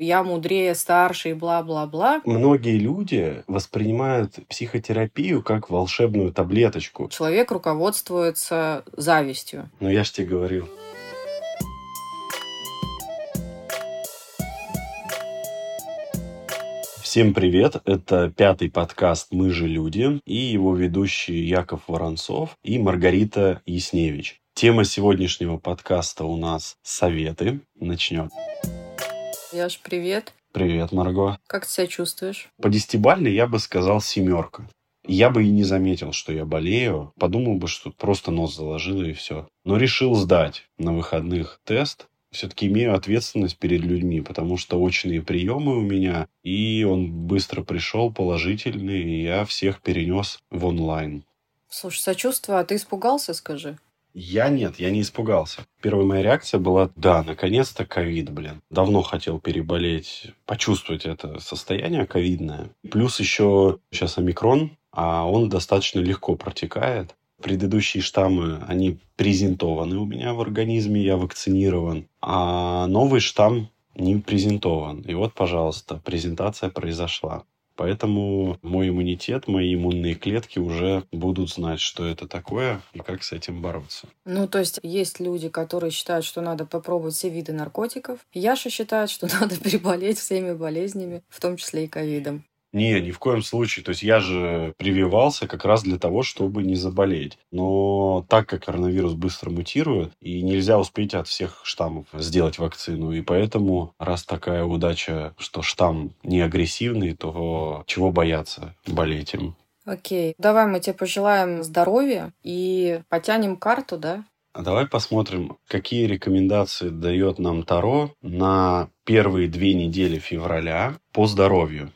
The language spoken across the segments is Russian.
я мудрее, старше и бла-бла-бла. Многие люди воспринимают психотерапию как волшебную таблеточку. Человек руководствуется завистью. Но я ж тебе говорил. Всем привет! Это пятый подкаст «Мы же люди» и его ведущие Яков Воронцов и Маргарита Ясневич. Тема сегодняшнего подкаста у нас «Советы». Начнем. Яш, привет. Привет, Марго. Как ты себя чувствуешь? По десятибалльной я бы сказал семерка. Я бы и не заметил, что я болею. Подумал бы, что просто нос заложил и все. Но решил сдать на выходных тест все-таки имею ответственность перед людьми, потому что очные приемы у меня, и он быстро пришел положительный, и я всех перенес в онлайн. Слушай, сочувствую, а ты испугался, скажи? Я нет, я не испугался. Первая моя реакция была, да, наконец-то ковид, блин. Давно хотел переболеть, почувствовать это состояние ковидное. Плюс еще сейчас омикрон, а он достаточно легко протекает. Предыдущие штаммы, они презентованы у меня в организме, я вакцинирован. А новый штамм не презентован. И вот, пожалуйста, презентация произошла. Поэтому мой иммунитет, мои иммунные клетки уже будут знать, что это такое и как с этим бороться. Ну, то есть есть люди, которые считают, что надо попробовать все виды наркотиков. Яша считает, что надо переболеть всеми болезнями, в том числе и ковидом. Не, ни в коем случае. То есть я же прививался как раз для того, чтобы не заболеть. Но так как коронавирус быстро мутирует, и нельзя успеть от всех штаммов сделать вакцину. И поэтому, раз такая удача, что штамм не агрессивный, то чего бояться болеть им? Окей, давай мы тебе пожелаем здоровья и потянем карту, да? А давай посмотрим, какие рекомендации дает нам Таро на первые две недели февраля по здоровью.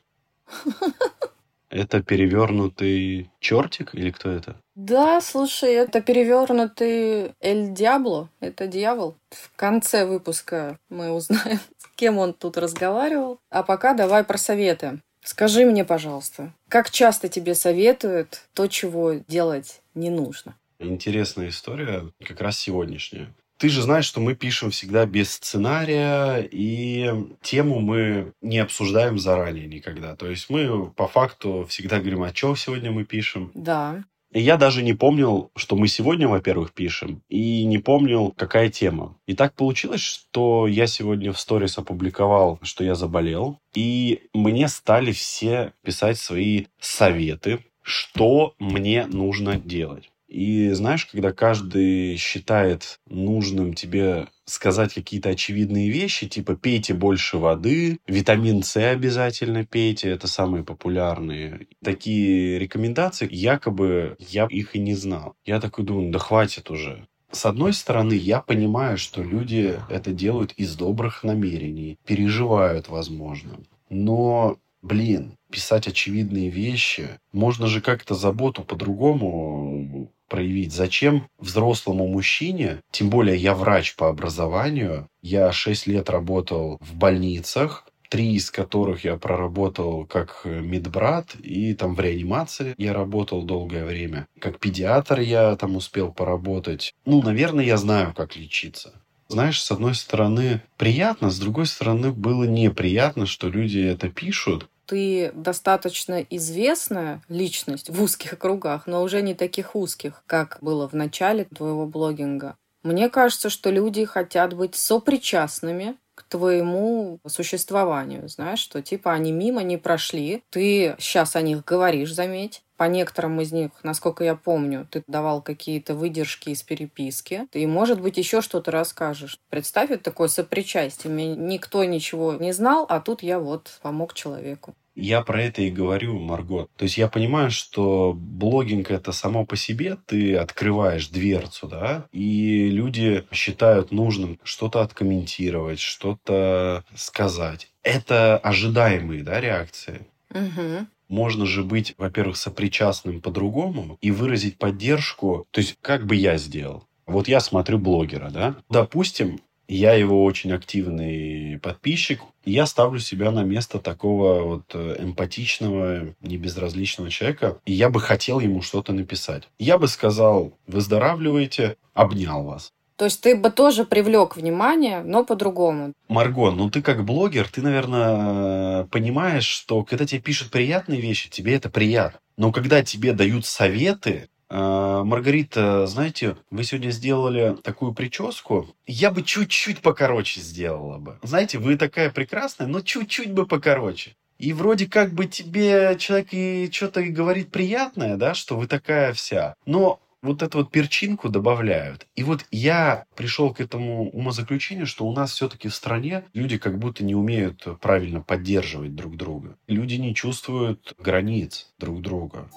Это перевернутый чертик или кто это? Да, слушай, это перевернутый Эль Диабло, это дьявол. В конце выпуска мы узнаем, с кем он тут разговаривал. А пока давай про советы. Скажи мне, пожалуйста, как часто тебе советуют то, чего делать не нужно? Интересная история, как раз сегодняшняя. Ты же знаешь, что мы пишем всегда без сценария, и тему мы не обсуждаем заранее никогда. То есть мы по факту всегда говорим, о чем сегодня мы пишем. Да. И я даже не помнил, что мы сегодня, во-первых, пишем, и не помнил, какая тема. И так получилось, что я сегодня в сторис опубликовал, что я заболел, и мне стали все писать свои советы, что мне нужно делать. И знаешь, когда каждый считает нужным тебе сказать какие-то очевидные вещи, типа пейте больше воды, витамин С обязательно пейте, это самые популярные. Такие рекомендации, якобы я их и не знал. Я такой думаю, да хватит уже. С одной стороны, я понимаю, что люди это делают из добрых намерений, переживают, возможно. Но, блин, писать очевидные вещи, можно же как-то заботу по-другому проявить. Зачем взрослому мужчине, тем более я врач по образованию, я 6 лет работал в больницах, три из которых я проработал как медбрат, и там в реанимации я работал долгое время. Как педиатр я там успел поработать. Ну, наверное, я знаю, как лечиться. Знаешь, с одной стороны приятно, с другой стороны было неприятно, что люди это пишут, ты достаточно известная личность в узких кругах, но уже не таких узких, как было в начале твоего блогинга. Мне кажется, что люди хотят быть сопричастными к твоему существованию, знаешь, что типа они мимо не прошли, ты сейчас о них говоришь, заметь, по некоторым из них, насколько я помню, ты давал какие-то выдержки из переписки. И, может быть, еще что-то расскажешь. Представь, это такое сопричастие. Меня никто ничего не знал, а тут я вот помог человеку. Я про это и говорю, Марго. То есть я понимаю, что блогинг это само по себе, ты открываешь дверцу, да, и люди считают нужным что-то откомментировать, что-то сказать. Это ожидаемые, да, реакции. Угу можно же быть, во-первых, сопричастным по-другому и выразить поддержку. То есть, как бы я сделал? Вот я смотрю блогера, да? Допустим, я его очень активный подписчик. Я ставлю себя на место такого вот э, эмпатичного, небезразличного человека. И я бы хотел ему что-то написать. Я бы сказал, выздоравливайте, обнял вас. То есть ты бы тоже привлек внимание, но по-другому. Марго, ну ты как блогер, ты, наверное, понимаешь, что когда тебе пишут приятные вещи, тебе это приятно. Но когда тебе дают советы, э, Маргарита, знаете, вы сегодня сделали такую прическу, я бы чуть-чуть покороче сделала бы. Знаете, вы такая прекрасная, но чуть-чуть бы покороче. И вроде как бы тебе человек и что-то и говорит приятное, да, что вы такая вся. Но вот эту вот перчинку добавляют. И вот я пришел к этому умозаключению, что у нас все-таки в стране люди как будто не умеют правильно поддерживать друг друга. Люди не чувствуют границ друг друга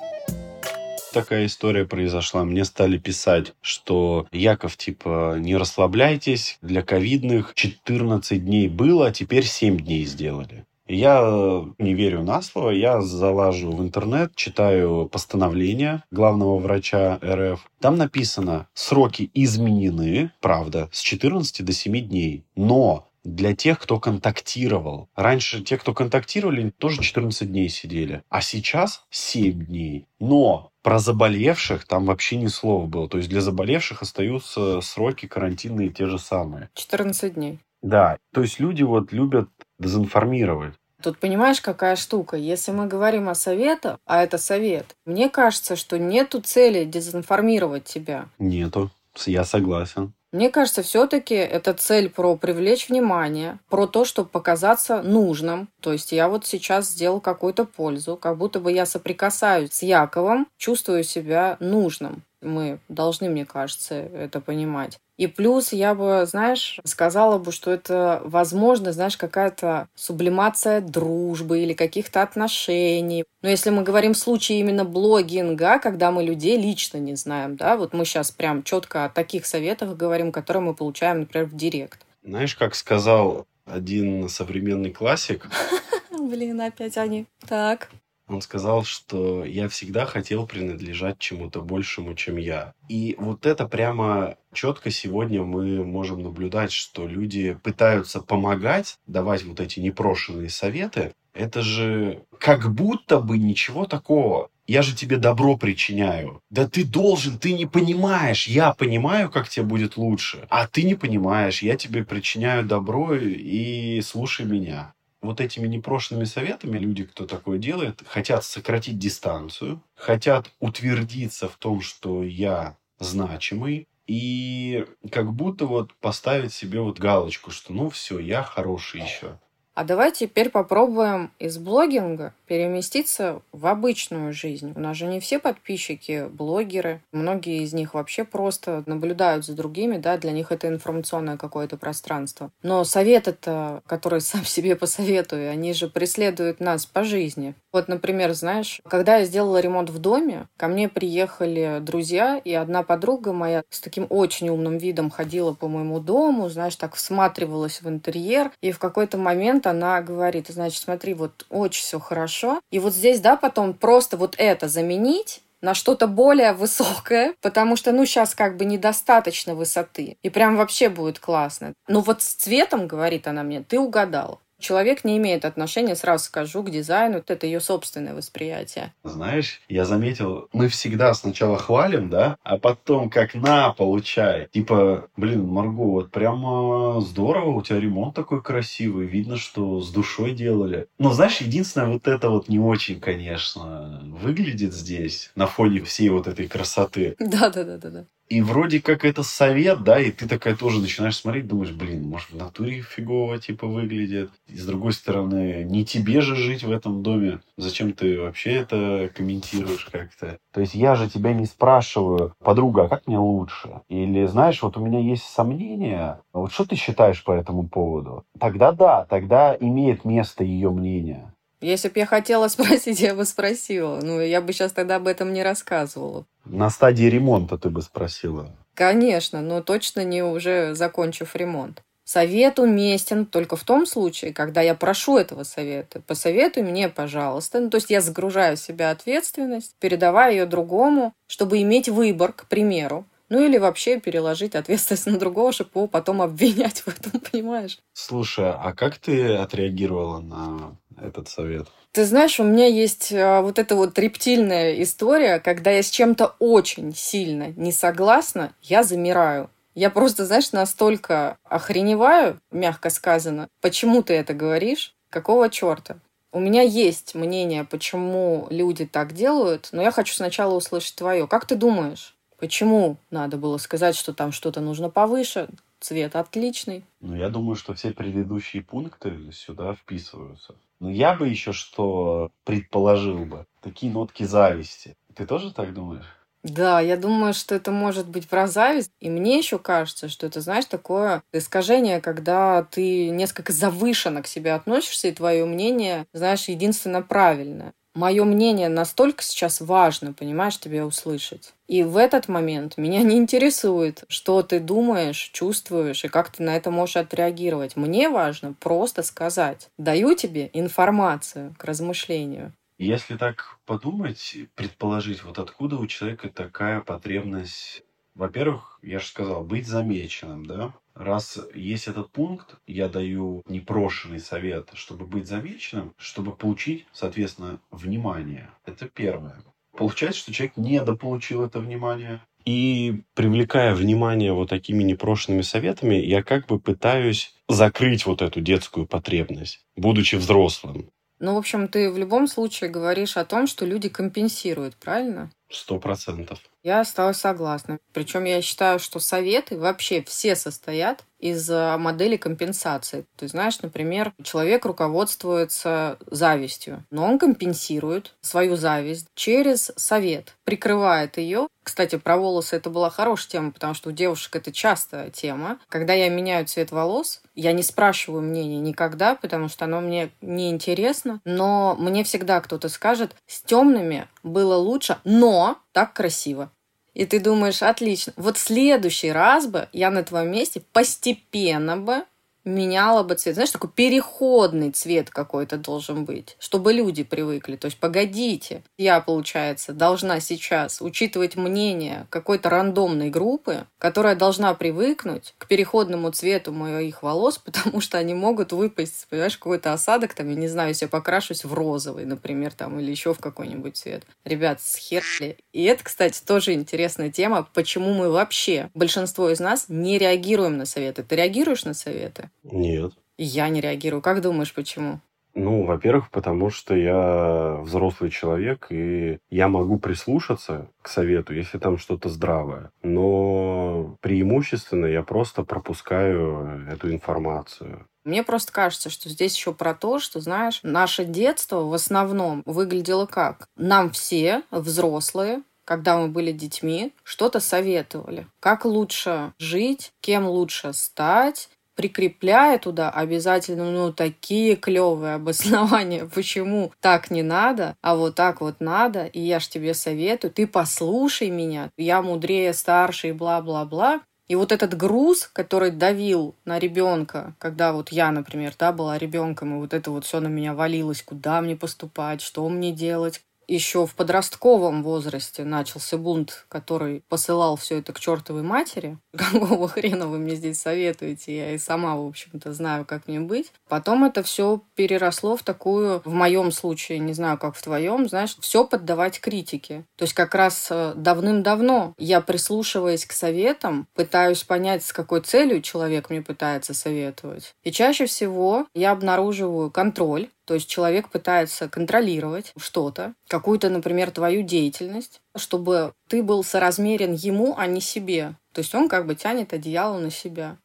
такая история произошла. Мне стали писать, что Яков, типа, не расслабляйтесь, для ковидных 14 дней было, а теперь 7 дней сделали. Я э, не верю на слово, я залажу в интернет, читаю постановление главного врача РФ. Там написано, сроки изменены, правда, с 14 до 7 дней. Но для тех, кто контактировал. Раньше те, кто контактировали, тоже 14 дней сидели. А сейчас 7 дней. Но про заболевших там вообще ни слова было. То есть для заболевших остаются сроки карантинные те же самые. 14 дней. Да, то есть люди вот любят дезинформировать. Тут понимаешь, какая штука? Если мы говорим о советах, а это совет, мне кажется, что нету цели дезинформировать тебя. Нету. Я согласен. Мне кажется, все-таки это цель про привлечь внимание, про то, чтобы показаться нужным. То есть я вот сейчас сделал какую-то пользу, как будто бы я соприкасаюсь с Яковом, чувствую себя нужным. Мы должны, мне кажется, это понимать. И плюс я бы, знаешь, сказала бы, что это, возможно, знаешь, какая-то сублимация дружбы или каких-то отношений. Но если мы говорим в случае именно блогинга, когда мы людей лично не знаем, да, вот мы сейчас прям четко о таких советах говорим, которые мы получаем, например, в директ. Знаешь, как сказал один современный классик? Блин, опять они. Так. Он сказал, что я всегда хотел принадлежать чему-то большему, чем я. И вот это прямо четко сегодня мы можем наблюдать, что люди пытаются помогать, давать вот эти непрошенные советы. Это же как будто бы ничего такого. Я же тебе добро причиняю. Да ты должен, ты не понимаешь. Я понимаю, как тебе будет лучше. А ты не понимаешь. Я тебе причиняю добро и слушай меня вот этими непрошенными советами люди, кто такое делает, хотят сократить дистанцию, хотят утвердиться в том, что я значимый, и как будто вот поставить себе вот галочку, что ну все, я хороший еще. А давай теперь попробуем из блогинга переместиться в обычную жизнь. У нас же не все подписчики блогеры. Многие из них вообще просто наблюдают за другими, да, для них это информационное какое-то пространство. Но совет это, который сам себе посоветую, они же преследуют нас по жизни. Вот, например, знаешь, когда я сделала ремонт в доме, ко мне приехали друзья, и одна подруга моя с таким очень умным видом ходила по моему дому, знаешь, так всматривалась в интерьер, и в какой-то момент она говорит, значит, смотри, вот очень все хорошо, и вот здесь, да, потом просто вот это заменить, на что-то более высокое, потому что, ну, сейчас как бы недостаточно высоты. И прям вообще будет классно. Ну, вот с цветом, говорит она мне, ты угадал. Человек не имеет отношения, сразу скажу, к дизайну. Это ее собственное восприятие. Знаешь, я заметил, мы всегда сначала хвалим, да, а потом как на, получай. Типа, блин, Марго, вот прямо здорово, у тебя ремонт такой красивый, видно, что с душой делали. Но знаешь, единственное, вот это вот не очень, конечно, выглядит здесь на фоне всей вот этой красоты. Да-да-да-да. И вроде как это совет, да, и ты такая тоже начинаешь смотреть, думаешь, блин, может в натуре фигово типа выглядит. И с другой стороны, не тебе же жить в этом доме. Зачем ты вообще это комментируешь как-то? То есть я же тебя не спрашиваю, подруга, а как мне лучше? Или знаешь, вот у меня есть сомнения, вот что ты считаешь по этому поводу? Тогда да, тогда имеет место ее мнение. Если бы я хотела спросить, я бы спросила. Ну, я бы сейчас тогда об этом не рассказывала. На стадии ремонта ты бы спросила. Конечно, но точно не уже закончив ремонт. Совет уместен только в том случае, когда я прошу этого совета. Посоветуй мне, пожалуйста. Ну, то есть я загружаю в себя ответственность, передавая ее другому, чтобы иметь выбор, к примеру. Ну или вообще переложить ответственность на другого, чтобы его потом обвинять в этом, понимаешь? Слушай, а как ты отреагировала на этот совет? Ты знаешь, у меня есть а, вот эта вот рептильная история, когда я с чем-то очень сильно не согласна, я замираю. Я просто, знаешь, настолько охреневаю, мягко сказано, почему ты это говоришь, какого черта? У меня есть мнение, почему люди так делают, но я хочу сначала услышать твое. Как ты думаешь, почему надо было сказать, что там что-то нужно повыше, цвет отличный? Ну, я думаю, что все предыдущие пункты сюда вписываются. Но я бы еще что предположил бы. Такие нотки зависти. Ты тоже так думаешь? Да, я думаю, что это может быть про зависть. И мне еще кажется, что это, знаешь, такое искажение, когда ты несколько завышенно к себе относишься, и твое мнение, знаешь, единственно правильное. Мое мнение настолько сейчас важно, понимаешь, тебе услышать. И в этот момент меня не интересует, что ты думаешь, чувствуешь и как ты на это можешь отреагировать. Мне важно просто сказать. Даю тебе информацию к размышлению. Если так подумать, предположить, вот откуда у человека такая потребность, во-первых, я же сказал, быть замеченным, да? Раз есть этот пункт, я даю непрошенный совет, чтобы быть замеченным, чтобы получить, соответственно, внимание. Это первое. Получается, что человек недополучил это внимание. И привлекая внимание вот такими непрошенными советами, я как бы пытаюсь закрыть вот эту детскую потребность, будучи взрослым. Ну, в общем, ты в любом случае говоришь о том, что люди компенсируют, правильно? Сто процентов. Я осталась согласна. Причем я считаю, что советы вообще все состоят из э, модели компенсации. Ты знаешь, например, человек руководствуется завистью, но он компенсирует свою зависть через совет, прикрывает ее. Кстати, про волосы это была хорошая тема, потому что у девушек это частая тема. Когда я меняю цвет волос, я не спрашиваю мнения никогда, потому что оно мне не интересно, но мне всегда кто-то скажет, с темными было лучше, но так красиво. И ты думаешь, отлично, вот в следующий раз бы я на твоем месте постепенно бы меняла бы цвет. Знаешь, такой переходный цвет какой-то должен быть, чтобы люди привыкли. То есть, погодите, я, получается, должна сейчас учитывать мнение какой-то рандомной группы, которая должна привыкнуть к переходному цвету моих волос, потому что они могут выпасть, понимаешь, какой-то осадок, там, я не знаю, если я покрашусь в розовый, например, там, или еще в какой-нибудь цвет. Ребят, схерли. И это, кстати, тоже интересная тема, почему мы вообще, большинство из нас, не реагируем на советы. Ты реагируешь на советы? Нет. Я не реагирую. Как думаешь, почему? Ну, во-первых, потому что я взрослый человек, и я могу прислушаться к совету, если там что-то здравое. Но преимущественно я просто пропускаю эту информацию. Мне просто кажется, что здесь еще про то, что, знаешь, наше детство в основном выглядело как? Нам все, взрослые, когда мы были детьми, что-то советовали. Как лучше жить, кем лучше стать, прикрепляя туда обязательно, ну, такие клевые обоснования, почему так не надо, а вот так вот надо, и я ж тебе советую, ты послушай меня, я мудрее, старше и бла-бла-бла. И вот этот груз, который давил на ребенка, когда вот я, например, да, была ребенком, и вот это вот все на меня валилось, куда мне поступать, что мне делать, еще в подростковом возрасте начался бунт, который посылал все это к чертовой матери. Какого хрена вы мне здесь советуете? Я и сама, в общем-то, знаю, как мне быть. Потом это все переросло в такую, в моем случае, не знаю, как в твоем, знаешь, все поддавать критике. То есть как раз э, давным-давно я, прислушиваясь к советам, пытаюсь понять, с какой целью человек мне пытается советовать. И чаще всего я обнаруживаю контроль, то есть человек пытается контролировать что-то, какую-то, например, твою деятельность, чтобы ты был соразмерен ему, а не себе. То есть он как бы тянет одеяло на себя.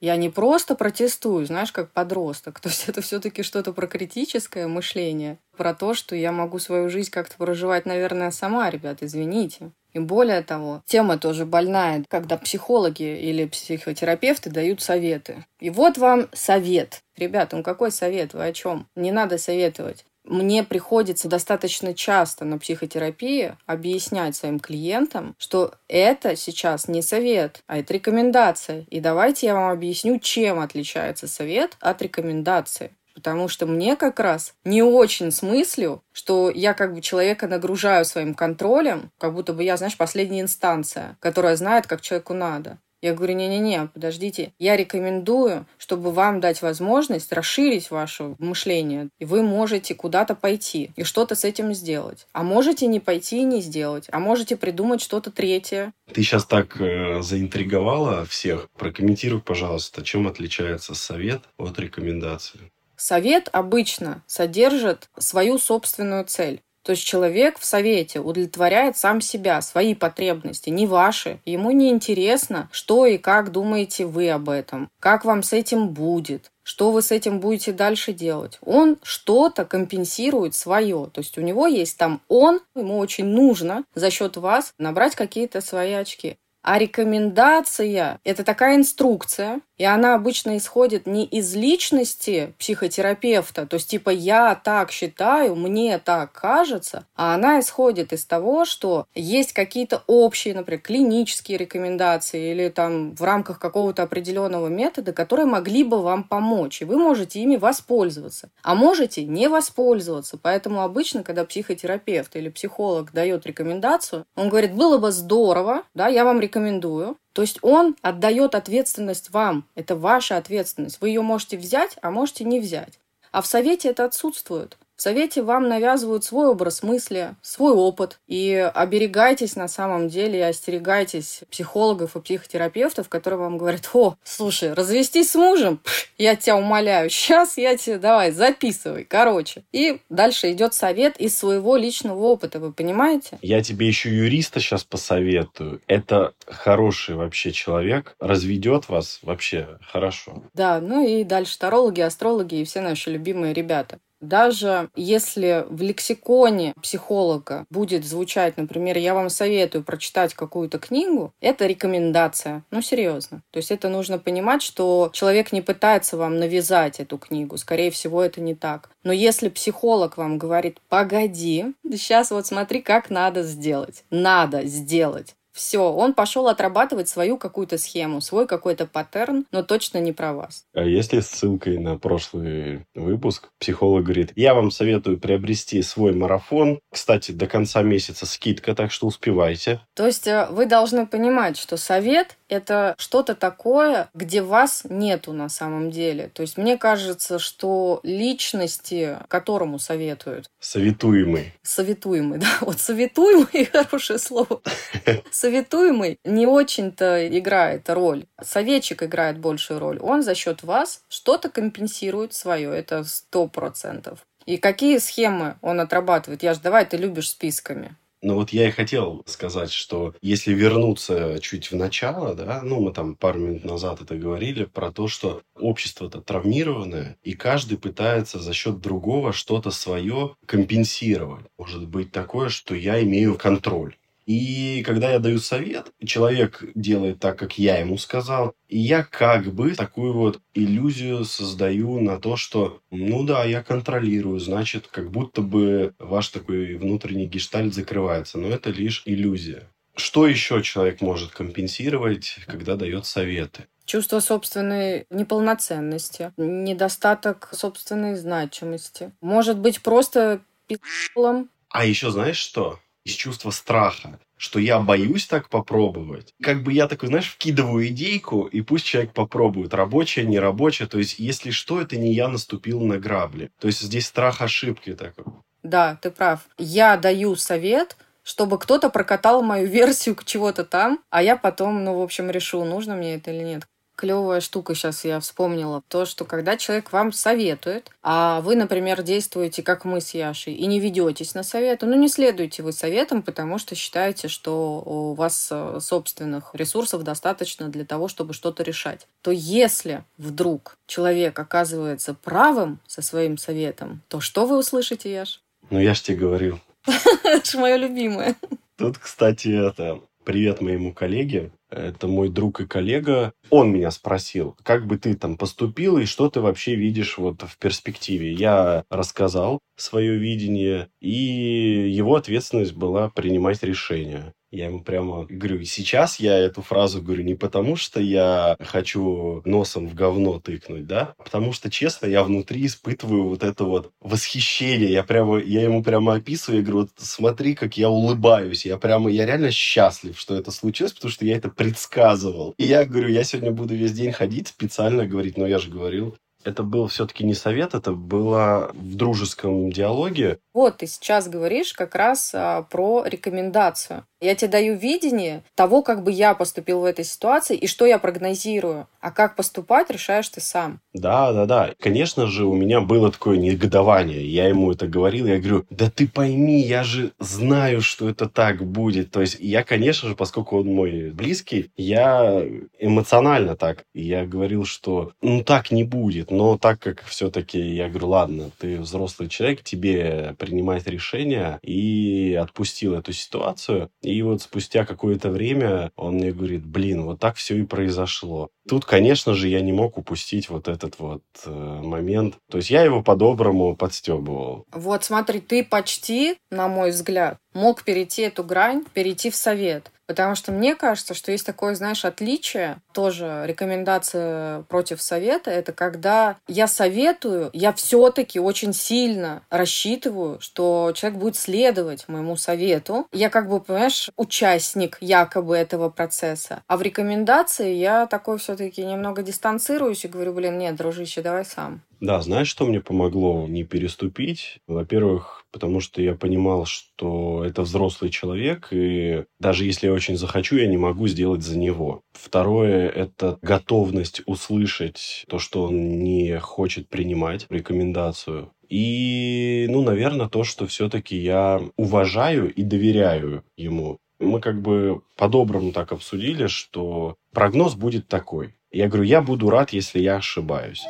Я не просто протестую, знаешь, как подросток. То есть это все-таки что-то про критическое мышление, про то, что я могу свою жизнь как-то проживать, наверное, сама, ребят, извините. И более того, тема тоже больная, когда психологи или психотерапевты дают советы. И вот вам совет. Ребята, ну какой совет? Вы о чем? Не надо советовать. Мне приходится достаточно часто на психотерапии объяснять своим клиентам, что это сейчас не совет, а это рекомендация. И давайте я вам объясню, чем отличается совет от рекомендации. Потому что мне как раз не очень смыслю, что я как бы человека нагружаю своим контролем, как будто бы я, знаешь, последняя инстанция, которая знает, как человеку надо. Я говорю, не-не-не, подождите, я рекомендую, чтобы вам дать возможность расширить ваше мышление, и вы можете куда-то пойти и что-то с этим сделать. А можете не пойти и не сделать, а можете придумать что-то третье. Ты сейчас так э, заинтриговала всех. Прокомментируй, пожалуйста, чем отличается совет от рекомендации. Совет обычно содержит свою собственную цель. То есть человек в совете удовлетворяет сам себя, свои потребности, не ваши. Ему не интересно, что и как думаете вы об этом, как вам с этим будет, что вы с этим будете дальше делать. Он что-то компенсирует свое. То есть у него есть там он, ему очень нужно за счет вас набрать какие-то свои очки. А рекомендация – это такая инструкция, и она обычно исходит не из личности психотерапевта, то есть типа «я так считаю», «мне так кажется», а она исходит из того, что есть какие-то общие, например, клинические рекомендации или там в рамках какого-то определенного метода, которые могли бы вам помочь, и вы можете ими воспользоваться. А можете не воспользоваться. Поэтому обычно, когда психотерапевт или психолог дает рекомендацию, он говорит, было бы здорово, да, я вам рекомендую, то есть он отдает ответственность вам. Это ваша ответственность. Вы ее можете взять, а можете не взять. А в совете это отсутствует. В совете вам навязывают свой образ мысли, свой опыт. И оберегайтесь на самом деле и остерегайтесь психологов и психотерапевтов, которые вам говорят, о, слушай, развестись с мужем, я тебя умоляю, сейчас я тебе, давай, записывай, короче. И дальше идет совет из своего личного опыта, вы понимаете? Я тебе еще юриста сейчас посоветую. Это хороший вообще человек, разведет вас вообще хорошо. Да, ну и дальше тарологи, астрологи и все наши любимые ребята. Даже если в лексиконе психолога будет звучать, например, я вам советую прочитать какую-то книгу, это рекомендация. Ну, серьезно. То есть это нужно понимать, что человек не пытается вам навязать эту книгу. Скорее всего, это не так. Но если психолог вам говорит, погоди, сейчас вот смотри, как надо сделать. Надо сделать. Все, он пошел отрабатывать свою какую-то схему, свой какой-то паттерн, но точно не про вас. А если ссылкой на прошлый выпуск психолог говорит, я вам советую приобрести свой марафон. Кстати, до конца месяца скидка, так что успевайте. То есть э, вы должны понимать, что совет это что-то такое, где вас нету на самом деле. То есть мне кажется, что личности, которому советуют. Советуемый. Советуемый, да. Вот советуемый – хорошее слово. Советуемый не очень-то играет роль. Советчик играет большую роль. Он за счет вас что-то компенсирует свое. Это сто процентов. И какие схемы он отрабатывает? Я же давай, ты любишь списками. Ну вот я и хотел сказать, что если вернуться чуть в начало, да, ну мы там пару минут назад это говорили, про то, что общество-то травмированное, и каждый пытается за счет другого что-то свое компенсировать. Может быть такое, что я имею контроль. И когда я даю совет, человек делает так, как я ему сказал, и я как бы такую вот иллюзию создаю на то, что, ну да, я контролирую, значит, как будто бы ваш такой внутренний гештальт закрывается, но это лишь иллюзия. Что еще человек может компенсировать, когда дает советы? Чувство собственной неполноценности, недостаток собственной значимости. Может быть, просто пи***лом. А еще знаешь что? Из чувства страха, что я боюсь так попробовать. Как бы я такой, знаешь, вкидываю идейку, и пусть человек попробует, рабочая, не рабочая. То есть, если что, это не я наступил на грабли. То есть, здесь страх ошибки такой. Да, ты прав. Я даю совет, чтобы кто-то прокатал мою версию чего-то там, а я потом, ну, в общем, решу, нужно мне это или нет клевая штука сейчас я вспомнила. То, что когда человек вам советует, а вы, например, действуете, как мы с Яшей, и не ведетесь на советы, ну, не следуйте вы советам, потому что считаете, что у вас э, собственных ресурсов достаточно для того, чтобы что-то решать. То если вдруг человек оказывается правым со своим советом, то что вы услышите, Яш? Ну, я ж тебе говорил. Это ж мое любимое. Тут, кстати, это привет моему коллеге. Это мой друг и коллега. Он меня спросил, как бы ты там поступил и что ты вообще видишь вот в перспективе. Я рассказал свое видение, и его ответственность была принимать решения. Я ему прямо говорю, сейчас я эту фразу говорю не потому, что я хочу носом в говно тыкнуть, да, а потому что, честно, я внутри испытываю вот это вот восхищение. Я прямо, я ему прямо описываю, я говорю, вот смотри, как я улыбаюсь. Я прямо, я реально счастлив, что это случилось, потому что я это предсказывал. И я говорю, я сегодня буду весь день ходить специально говорить, но я же говорил, это был все-таки не совет, это было в дружеском диалоге. Вот ты сейчас говоришь как раз а, про рекомендацию. Я тебе даю видение того, как бы я поступил в этой ситуации и что я прогнозирую. А как поступать, решаешь ты сам. Да, да, да. Конечно же, у меня было такое негодование. Я ему это говорил, я говорю, да ты пойми, я же знаю, что это так будет. То есть я, конечно же, поскольку он мой близкий, я эмоционально так. Я говорил, что ну так не будет. Но так как все-таки я говорю, ладно, ты взрослый человек, тебе принимать решения и отпустил эту ситуацию. И вот спустя какое-то время он мне говорит, блин, вот так все и произошло. Тут, конечно же, я не мог упустить вот этот вот э, момент. То есть я его по-доброму подстебывал. Вот смотри, ты почти, на мой взгляд, мог перейти эту грань, перейти в совет. Потому что мне кажется, что есть такое, знаешь, отличие, тоже рекомендация против совета, это когда я советую, я все-таки очень сильно рассчитываю, что человек будет следовать моему совету. Я как бы, понимаешь, участник якобы этого процесса. А в рекомендации я такой все-таки немного дистанцируюсь и говорю, блин, нет, дружище, давай сам. Да, знаешь, что мне помогло не переступить? Во-первых, потому что я понимал, что это взрослый человек, и даже если я очень захочу, я не могу сделать за него. Второе – это готовность услышать то, что он не хочет принимать рекомендацию. И, ну, наверное, то, что все-таки я уважаю и доверяю ему. Мы как бы по-доброму так обсудили, что прогноз будет такой. Я говорю, я буду рад, если я ошибаюсь.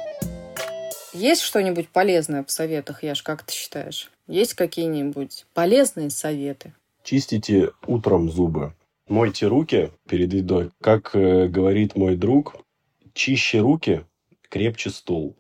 Есть что-нибудь полезное в советах, Яш, как ты считаешь? Есть какие-нибудь полезные советы? Чистите утром зубы. Мойте руки перед едой. Как э, говорит мой друг, чище руки, крепче стул.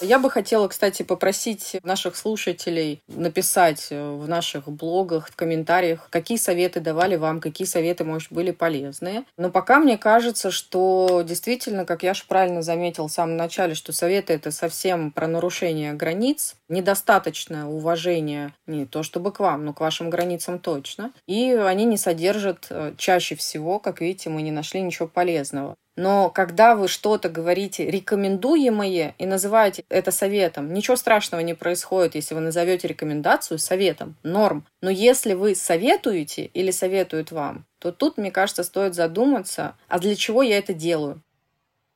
Я бы хотела, кстати, попросить наших слушателей написать э, в наших блогах, в комментариях, какие советы давали вам, какие советы, может, были полезные. Но пока мне кажется, что действительно, как я же правильно заметил в самом начале, что советы это совсем про нарушение границ, недостаточное уважение не то чтобы к вам, но к вашим границам точно. И они не содержат э, чаще всего, как видите, мы не нашли ничего полезного. Но когда вы что-то говорите рекомендуемое и называете это советом, ничего страшного не происходит, если вы назовете рекомендацию советом, норм. Но если вы советуете или советуют вам, то тут, мне кажется, стоит задуматься, а для чего я это делаю?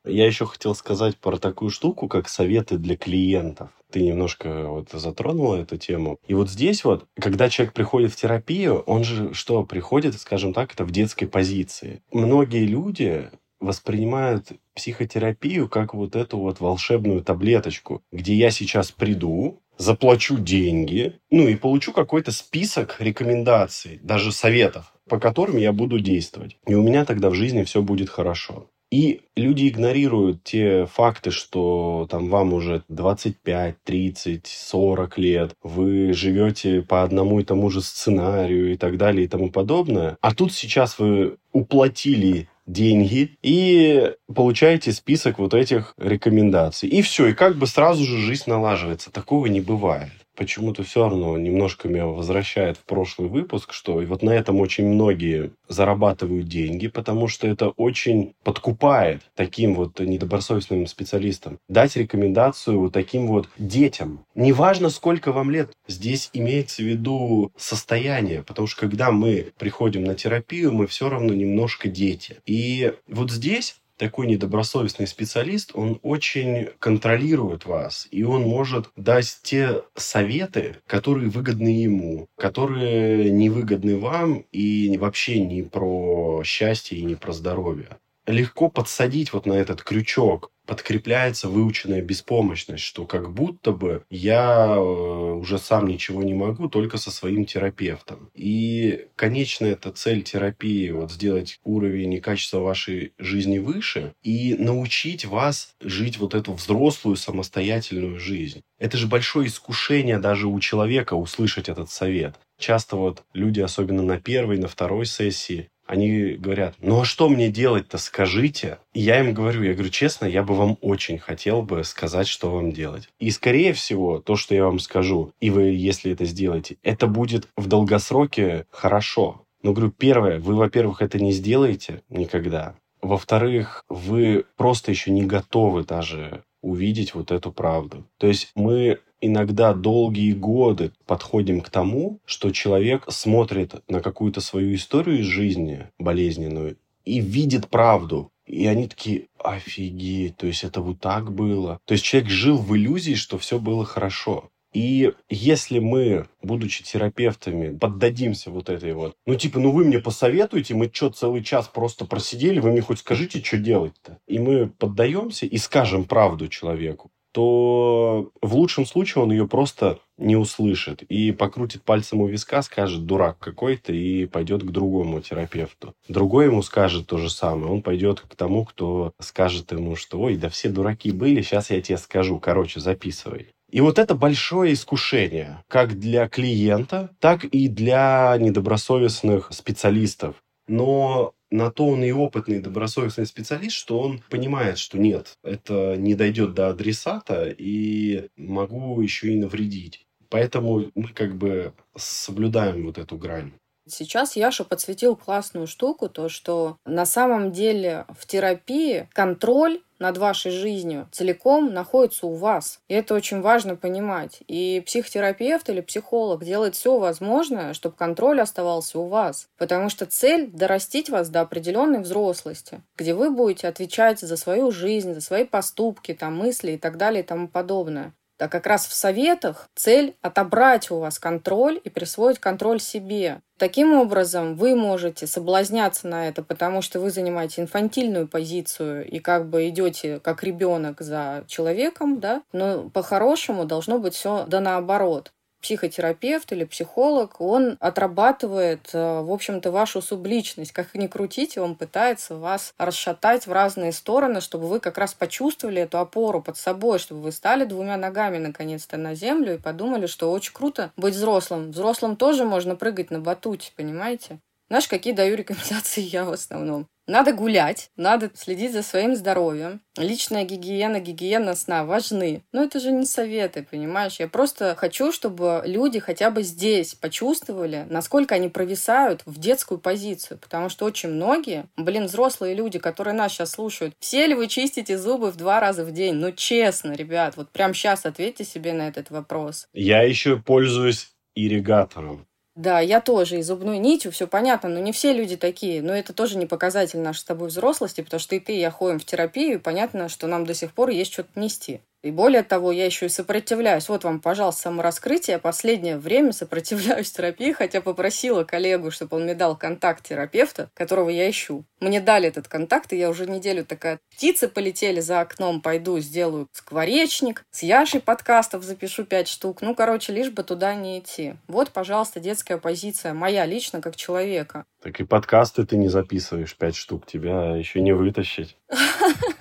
Я еще хотел сказать про такую штуку, как советы для клиентов. Ты немножко вот затронула эту тему. И вот здесь вот, когда человек приходит в терапию, он же что, приходит, скажем так, это в детской позиции. Многие люди воспринимают психотерапию как вот эту вот волшебную таблеточку, где я сейчас приду, заплачу деньги, ну и получу какой-то список рекомендаций, даже советов, по которым я буду действовать. И у меня тогда в жизни все будет хорошо. И люди игнорируют те факты, что там вам уже 25, 30, 40 лет, вы живете по одному и тому же сценарию и так далее и тому подобное. А тут сейчас вы уплатили деньги и получаете список вот этих рекомендаций. И все, и как бы сразу же жизнь налаживается. Такого не бывает почему-то все равно немножко меня возвращает в прошлый выпуск, что вот на этом очень многие зарабатывают деньги, потому что это очень подкупает таким вот недобросовестным специалистам. Дать рекомендацию вот таким вот детям. Неважно, сколько вам лет, здесь имеется в виду состояние, потому что когда мы приходим на терапию, мы все равно немножко дети. И вот здесь такой недобросовестный специалист, он очень контролирует вас, и он может дать те советы, которые выгодны ему, которые не выгодны вам и вообще не про счастье и не про здоровье. Легко подсадить вот на этот крючок, подкрепляется выученная беспомощность, что как будто бы я э, уже сам ничего не могу, только со своим терапевтом. И конечная эта цель терапии вот сделать уровень и качество вашей жизни выше и научить вас жить вот эту взрослую самостоятельную жизнь. Это же большое искушение даже у человека услышать этот совет. Часто вот люди, особенно на первой, на второй сессии, они говорят, ну а что мне делать-то, скажите. И я им говорю, я говорю, честно, я бы вам очень хотел бы сказать, что вам делать. И скорее всего, то, что я вам скажу, и вы, если это сделаете, это будет в долгосроке хорошо. Но говорю, первое, вы, во-первых, это не сделаете никогда. Во-вторых, вы просто еще не готовы даже увидеть вот эту правду. То есть мы иногда долгие годы подходим к тому, что человек смотрит на какую-то свою историю из жизни болезненную и видит правду. И они такие, офигеть, то есть это вот так было. То есть человек жил в иллюзии, что все было хорошо. И если мы, будучи терапевтами, поддадимся вот этой вот, ну типа, ну вы мне посоветуете, мы что, целый час просто просидели, вы мне хоть скажите, что делать-то? И мы поддаемся и скажем правду человеку, то в лучшем случае он ее просто не услышит и покрутит пальцем у виска, скажет дурак какой-то и пойдет к другому терапевту. Другой ему скажет то же самое. Он пойдет к тому, кто скажет ему, что ой, да все дураки были, сейчас я тебе скажу. Короче, записывай. И вот это большое искушение, как для клиента, так и для недобросовестных специалистов. Но на то он и опытный добросовестный специалист, что он понимает, что нет, это не дойдет до адресата и могу еще и навредить. Поэтому мы как бы соблюдаем вот эту грань. Сейчас Яша подсветил классную штуку, то, что на самом деле в терапии контроль над вашей жизнью целиком находится у вас. И это очень важно понимать. И психотерапевт или психолог делает все возможное, чтобы контроль оставался у вас. Потому что цель – дорастить вас до определенной взрослости, где вы будете отвечать за свою жизнь, за свои поступки, там, мысли и так далее и тому подобное. А как раз в советах цель отобрать у вас контроль и присвоить контроль себе. Таким образом, вы можете соблазняться на это, потому что вы занимаете инфантильную позицию и как бы идете как ребенок за человеком, да, но по-хорошему должно быть все да наоборот психотерапевт или психолог, он отрабатывает, э, в общем-то, вашу субличность. Как ни крутите, он пытается вас расшатать в разные стороны, чтобы вы как раз почувствовали эту опору под собой, чтобы вы стали двумя ногами наконец-то на землю и подумали, что очень круто быть взрослым. Взрослым тоже можно прыгать на батуте, понимаете? Знаешь, какие даю рекомендации я в основном? Надо гулять, надо следить за своим здоровьем. Личная гигиена, гигиена сна важны. Но это же не советы, понимаешь? Я просто хочу, чтобы люди хотя бы здесь почувствовали, насколько они провисают в детскую позицию. Потому что очень многие, блин, взрослые люди, которые нас сейчас слушают, все ли вы чистите зубы в два раза в день? Ну, честно, ребят, вот прямо сейчас ответьте себе на этот вопрос. Я еще пользуюсь ирригатором. Да, я тоже. И зубной нитью, все понятно, но не все люди такие. Но это тоже не показатель нашей с тобой взрослости, потому что и ты, и я ходим в терапию, и понятно, что нам до сих пор есть что-то нести. И более того, я еще и сопротивляюсь. Вот вам, пожалуйста, самораскрытие. Последнее время сопротивляюсь терапии, хотя попросила коллегу, чтобы он мне дал контакт терапевта, которого я ищу. Мне дали этот контакт, и я уже неделю такая, птицы полетели за окном, пойду сделаю скворечник, с Яшей подкастов запишу пять штук. Ну, короче, лишь бы туда не идти. Вот, пожалуйста, детская позиция, моя лично, как человека. Так и подкасты ты не записываешь пять штук, тебя еще не вытащить.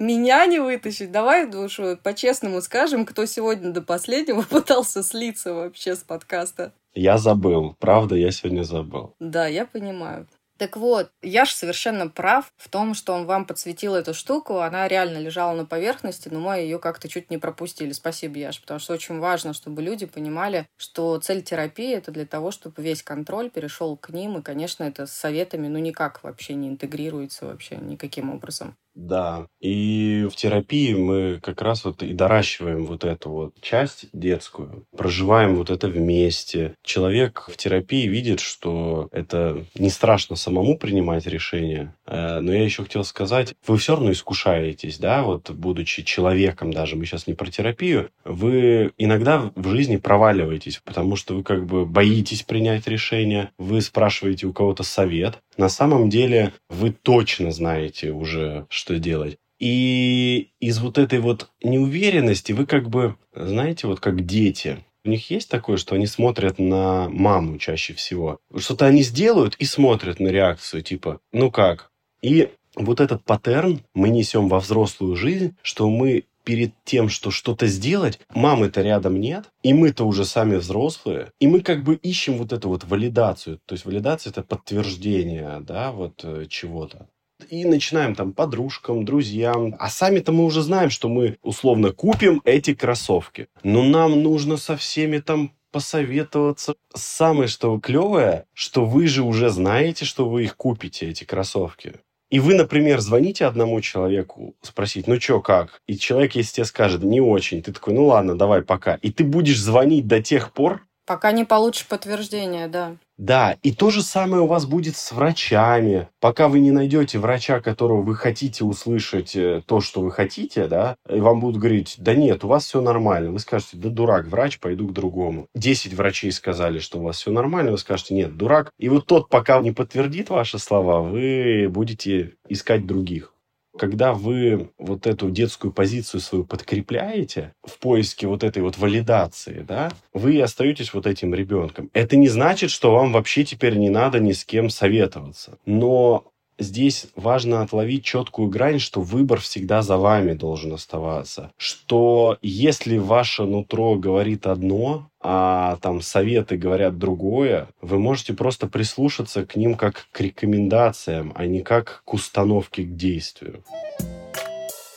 меня не вытащить. Давай, душу, по-честному скажем, кто сегодня до последнего пытался слиться вообще с подкаста. Я забыл. Правда, я сегодня забыл. Да, я понимаю. Так вот, я же совершенно прав в том, что он вам подсветил эту штуку. Она реально лежала на поверхности, но мы ее как-то чуть не пропустили. Спасибо, Яш, потому что очень важно, чтобы люди понимали, что цель терапии — это для того, чтобы весь контроль перешел к ним. И, конечно, это с советами ну никак вообще не интегрируется вообще никаким образом. Да. И в терапии мы как раз вот и доращиваем вот эту вот часть детскую, проживаем вот это вместе. Человек в терапии видит, что это не страшно самому принимать решения. Э, но я еще хотел сказать, вы все равно искушаетесь, да, вот будучи человеком даже, мы сейчас не про терапию, вы иногда в жизни проваливаетесь, потому что вы как бы боитесь принять решение, вы спрашиваете у кого-то совет. На самом деле вы точно знаете уже, что делать. И из вот этой вот неуверенности вы как бы, знаете, вот как дети, у них есть такое, что они смотрят на маму чаще всего. Что-то они сделают и смотрят на реакцию, типа, ну как? И вот этот паттерн мы несем во взрослую жизнь, что мы перед тем, что что-то сделать, мамы-то рядом нет, и мы-то уже сами взрослые, и мы как бы ищем вот эту вот валидацию. То есть валидация – это подтверждение, да, вот э, чего-то и начинаем там подружкам, друзьям. А сами-то мы уже знаем, что мы условно купим эти кроссовки. Но нам нужно со всеми там посоветоваться. Самое что клевое, что вы же уже знаете, что вы их купите, эти кроссовки. И вы, например, звоните одному человеку, спросить, ну чё, как? И человек, если тебе скажет, не очень, ты такой, ну ладно, давай, пока. И ты будешь звонить до тех пор, Пока не получишь подтверждение, да. Да, и то же самое у вас будет с врачами. Пока вы не найдете врача, которого вы хотите услышать э, то, что вы хотите, да, и вам будут говорить, да нет, у вас все нормально. Вы скажете, да дурак, врач, пойду к другому. Десять врачей сказали, что у вас все нормально, вы скажете, нет, дурак. И вот тот, пока не подтвердит ваши слова, вы будете искать других когда вы вот эту детскую позицию свою подкрепляете в поиске вот этой вот валидации, да, вы остаетесь вот этим ребенком. Это не значит, что вам вообще теперь не надо ни с кем советоваться. Но здесь важно отловить четкую грань, что выбор всегда за вами должен оставаться. Что если ваше нутро говорит одно, а там советы говорят другое, вы можете просто прислушаться к ним как к рекомендациям, а не как к установке к действию.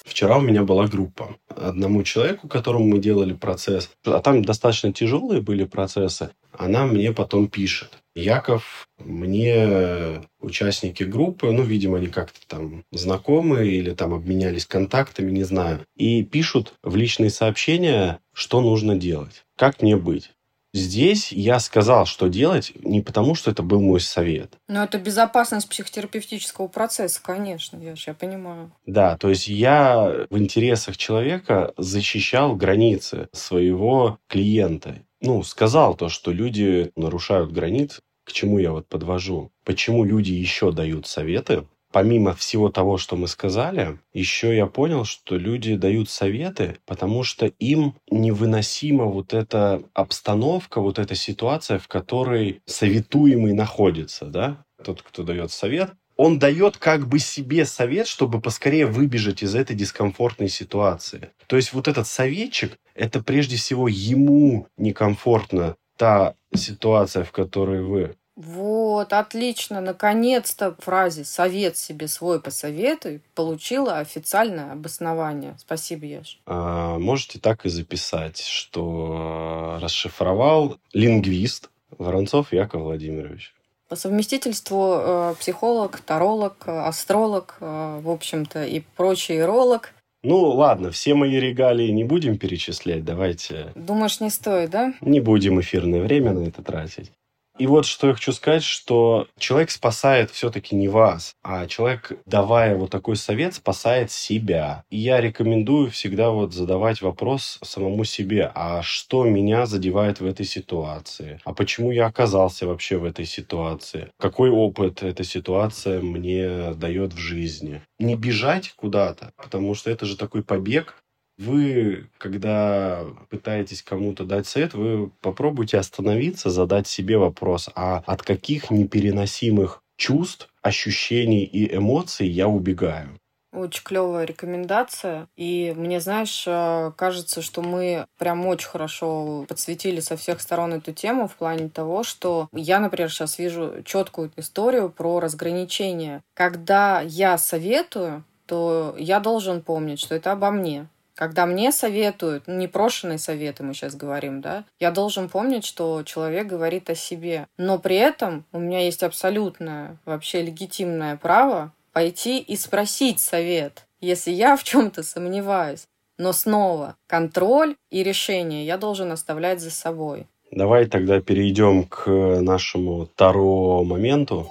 Вчера у меня была группа. Одному человеку, которому мы делали процесс, а там достаточно тяжелые были процессы, она мне потом пишет. Яков, мне участники группы, ну, видимо, они как-то там знакомы или там обменялись контактами, не знаю, и пишут в личные сообщения, что нужно делать, как мне быть. Здесь я сказал, что делать, не потому, что это был мой совет. Но это безопасность психотерапевтического процесса, конечно, я, я понимаю. Да, то есть я в интересах человека защищал границы своего клиента ну, сказал то, что люди нарушают границы. К чему я вот подвожу? Почему люди еще дают советы? Помимо всего того, что мы сказали, еще я понял, что люди дают советы, потому что им невыносима вот эта обстановка, вот эта ситуация, в которой советуемый находится, да? Тот, кто дает совет, он дает как бы себе совет, чтобы поскорее выбежать из этой дискомфортной ситуации. То есть вот этот советчик, это прежде всего ему некомфортно та ситуация, в которой вы. Вот, отлично. Наконец-то фразе «совет себе свой посоветуй» получила официальное обоснование. Спасибо, Яш. А, можете так и записать, что расшифровал лингвист Воронцов Яков Владимирович. По совместительству э, психолог, таролог, астролог, э, в общем-то, и прочий ролог. Ну, ладно, все мои регалии не будем перечислять, давайте... Думаешь, не стоит, да? Не будем эфирное время на это тратить. И вот что я хочу сказать, что человек спасает все-таки не вас, а человек, давая вот такой совет, спасает себя. И я рекомендую всегда вот задавать вопрос самому себе, а что меня задевает в этой ситуации? А почему я оказался вообще в этой ситуации? Какой опыт эта ситуация мне дает в жизни? Не бежать куда-то, потому что это же такой побег, вы, когда пытаетесь кому-то дать совет, вы попробуйте остановиться, задать себе вопрос, а от каких непереносимых чувств, ощущений и эмоций я убегаю? Очень клевая рекомендация. И мне, знаешь, э, кажется, что мы прям очень хорошо подсветили со всех сторон эту тему в плане того, что я, например, сейчас вижу четкую историю про разграничение. Когда я советую, то я должен помнить, что это обо мне. Когда мне советуют, ну, непрошенные советы мы сейчас говорим, да, я должен помнить, что человек говорит о себе. Но при этом у меня есть абсолютное, вообще легитимное право пойти и спросить совет, если я в чем-то сомневаюсь. Но снова, контроль и решение я должен оставлять за собой. Давай тогда перейдем к нашему Таро моменту.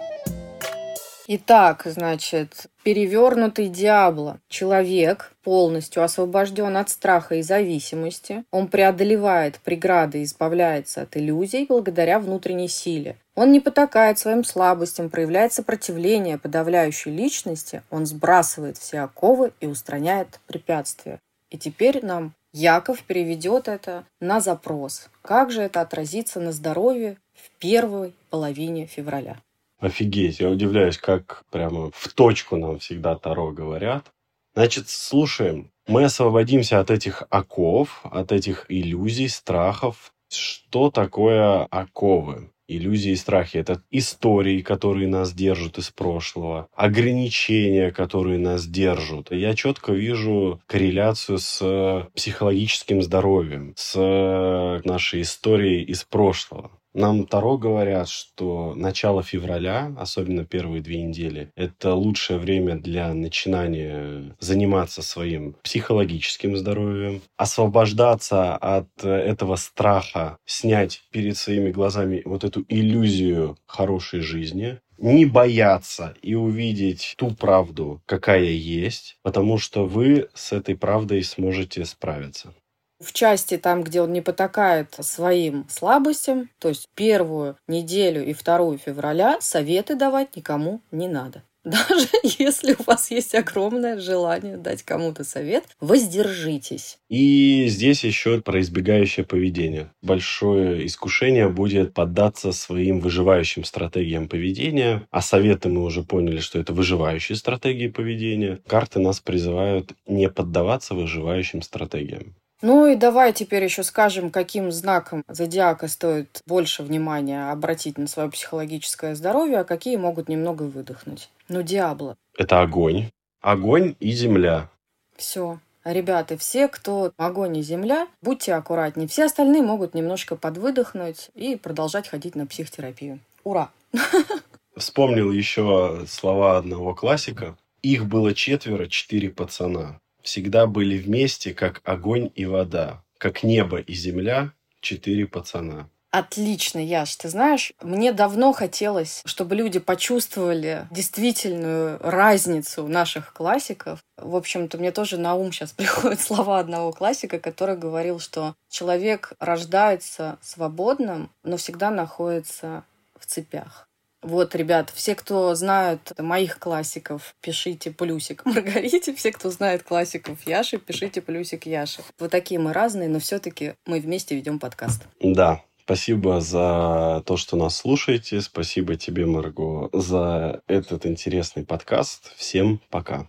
Итак, значит, перевернутый Диабло. Человек полностью освобожден от страха и зависимости. Он преодолевает преграды и избавляется от иллюзий благодаря внутренней силе. Он не потакает своим слабостям, проявляет сопротивление подавляющей личности, он сбрасывает все оковы и устраняет препятствия. И теперь нам Яков переведет это на запрос. Как же это отразится на здоровье в первой половине февраля? Офигеть, я удивляюсь, как прямо в точку нам всегда Таро говорят. Значит, слушаем. Мы освободимся от этих оков, от этих иллюзий, страхов. Что такое оковы? иллюзии и страхи. Это истории, которые нас держат из прошлого, ограничения, которые нас держат. Я четко вижу корреляцию с психологическим здоровьем, с нашей историей из прошлого. Нам Таро говорят, что начало февраля, особенно первые две недели, это лучшее время для начинания заниматься своим психологическим здоровьем, освобождаться от этого страха, снять перед своими глазами вот эту иллюзию хорошей жизни, не бояться и увидеть ту правду, какая есть, потому что вы с этой правдой сможете справиться в части там, где он не потакает своим слабостям, то есть первую неделю и вторую февраля советы давать никому не надо. Даже если у вас есть огромное желание дать кому-то совет, воздержитесь. И здесь еще про избегающее поведение. Большое искушение будет поддаться своим выживающим стратегиям поведения. А советы мы уже поняли, что это выживающие стратегии поведения. Карты нас призывают не поддаваться выживающим стратегиям. Ну и давай теперь еще скажем, каким знаком зодиака стоит больше внимания обратить на свое психологическое здоровье, а какие могут немного выдохнуть. Ну, Диабло. Это огонь. Огонь и земля. Все. Ребята, все, кто огонь и земля, будьте аккуратнее. Все остальные могут немножко подвыдохнуть и продолжать ходить на психотерапию. Ура! Вспомнил еще слова одного классика. Их было четверо, четыре пацана всегда были вместе, как огонь и вода, как небо и земля, четыре пацана. Отлично, Яш. Ты знаешь, мне давно хотелось, чтобы люди почувствовали действительную разницу наших классиков. В общем-то, мне тоже на ум сейчас приходят слова одного классика, который говорил, что человек рождается свободным, но всегда находится в цепях. Вот, ребят, все, кто знают моих классиков, пишите плюсик Маргарите. Все, кто знает классиков Яши, пишите плюсик Яши. Вот такие мы разные, но все-таки мы вместе ведем подкаст. Да, Спасибо за то, что нас слушаете. Спасибо тебе, Марго, за этот интересный подкаст. Всем пока.